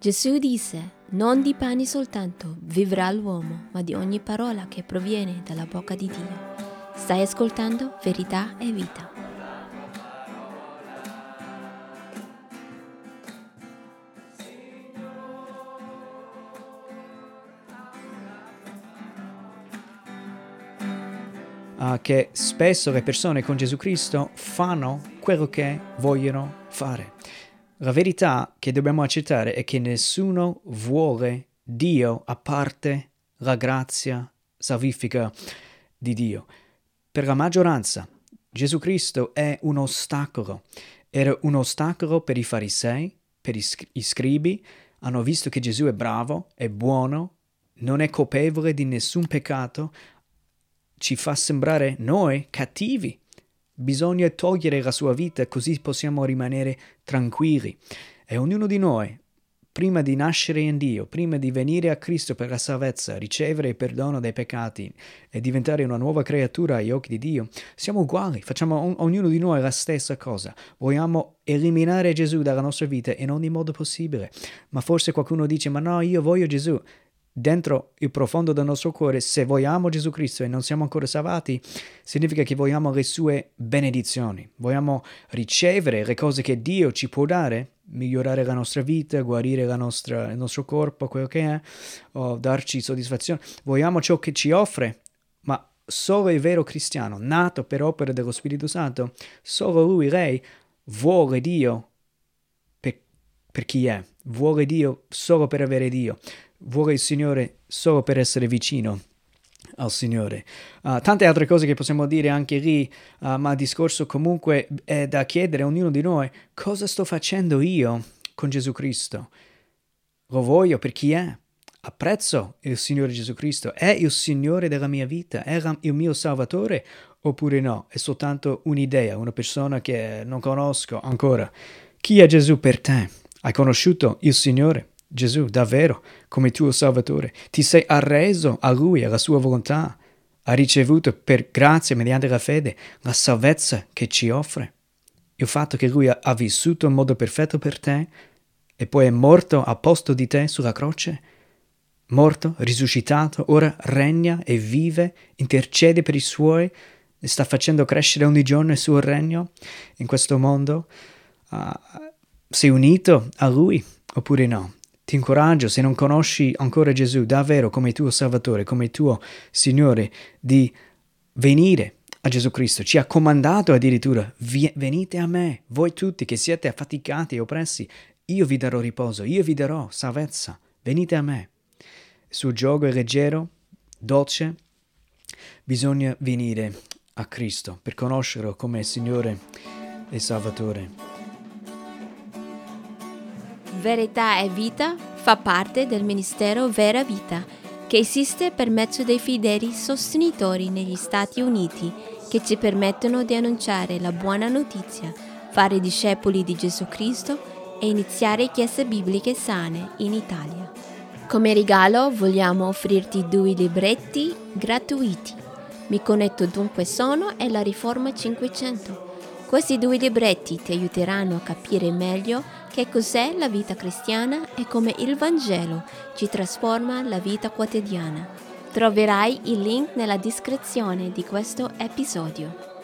Gesù disse, non di pani soltanto vivrà l'uomo, ma di ogni parola che proviene dalla bocca di Dio. Stai ascoltando verità e vita. uh, che spesso le persone con Gesù Cristo fanno quello che vogliono fare. La verità che dobbiamo accettare è che nessuno vuole Dio a parte la grazia salvifica di Dio. Per la maggioranza Gesù Cristo è un ostacolo. Era un ostacolo per i farisei, per i scribi. Hanno visto che Gesù è bravo, è buono, non è colpevole di nessun peccato, ci fa sembrare noi cattivi. Bisogna togliere la sua vita così possiamo rimanere tranquilli. E ognuno di noi, prima di nascere in Dio, prima di venire a Cristo per la salvezza, ricevere il perdono dei peccati e diventare una nuova creatura agli occhi di Dio, siamo uguali, facciamo on- ognuno di noi la stessa cosa. Vogliamo eliminare Gesù dalla nostra vita in ogni modo possibile. Ma forse qualcuno dice, ma no, io voglio Gesù dentro il profondo del nostro cuore, se vogliamo Gesù Cristo e non siamo ancora salvati, significa che vogliamo le sue benedizioni, vogliamo ricevere le cose che Dio ci può dare, migliorare la nostra vita, guarire nostra, il nostro corpo, quello che è, o darci soddisfazione, vogliamo ciò che ci offre, ma solo il vero cristiano, nato per opera dello Spirito Santo, solo lui, lei, vuole Dio per, per chi è, vuole Dio solo per avere Dio vuole il Signore solo per essere vicino al Signore. Uh, tante altre cose che possiamo dire anche lì, uh, ma il discorso comunque è da chiedere a ognuno di noi cosa sto facendo io con Gesù Cristo. Lo voglio per chi è. Apprezzo il Signore Gesù Cristo. È il Signore della mia vita? È il mio Salvatore? Oppure no? È soltanto un'idea, una persona che non conosco ancora. Chi è Gesù per te? Hai conosciuto il Signore? Gesù, davvero, come tuo Salvatore, ti sei arreso a Lui, alla sua volontà, hai ricevuto per grazia, mediante la fede, la salvezza che ci offre. Il fatto che Lui ha vissuto in modo perfetto per te e poi è morto a posto di te sulla croce, morto, risuscitato, ora regna e vive, intercede per i suoi e sta facendo crescere ogni giorno il suo regno in questo mondo. Uh, sei unito a Lui oppure no? Ti incoraggio, se non conosci ancora Gesù davvero come tuo Salvatore, come tuo Signore, di venire a Gesù Cristo. Ci ha comandato addirittura, venite a me, voi tutti che siete affaticati e oppressi, io vi darò riposo, io vi darò salvezza, venite a me. Il suo gioco è leggero, dolce, bisogna venire a Cristo per conoscerlo come Signore e Salvatore. Verità e Vita fa parte del Ministero Vera Vita, che esiste per mezzo dei fedeli sostenitori negli Stati Uniti che ci permettono di annunciare la buona notizia, fare discepoli di Gesù Cristo e iniziare chiese bibliche sane in Italia. Come regalo vogliamo offrirti due libretti gratuiti. Mi connetto dunque sono e la Riforma 500. Questi due libretti ti aiuteranno a capire meglio che cos'è la vita cristiana e come il Vangelo ci trasforma la vita quotidiana. Troverai il link nella descrizione di questo episodio.